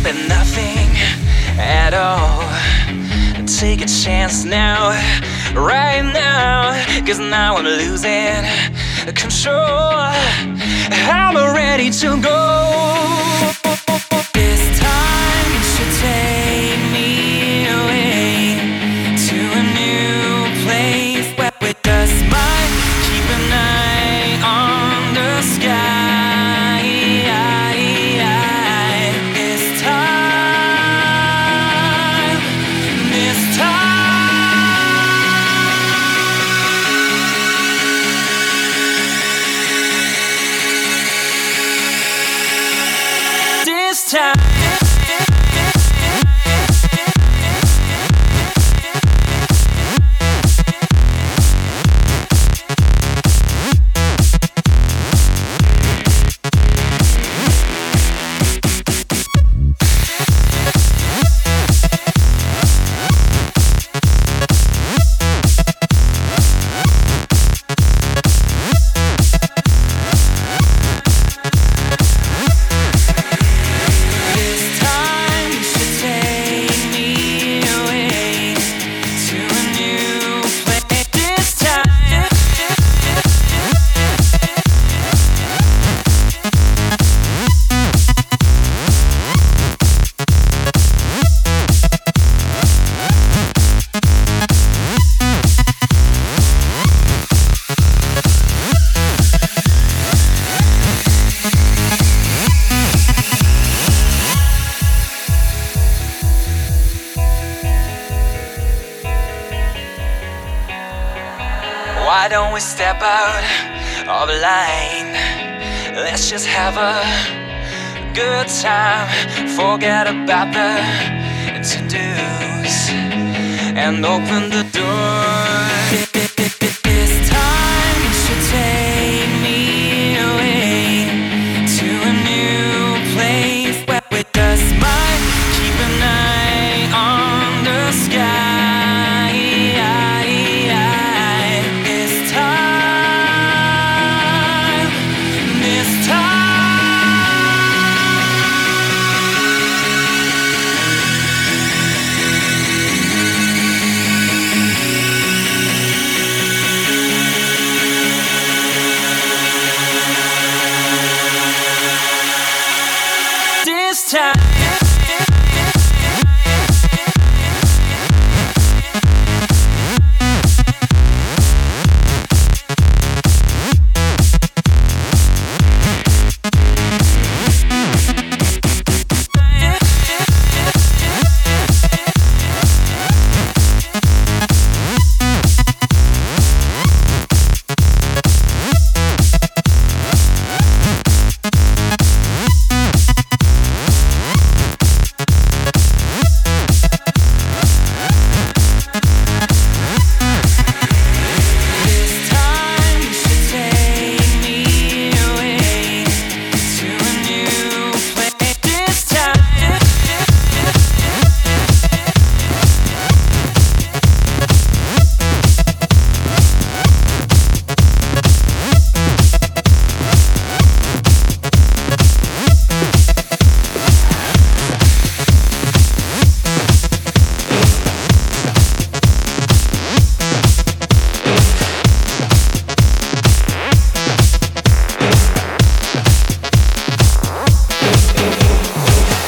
up at nothing at all. Take a chance now, right now, cause now I'm losing control. I'm ready to go. Time, why don't we step out of line? Let's just have a good time. Forget about the to dos and open the door. time.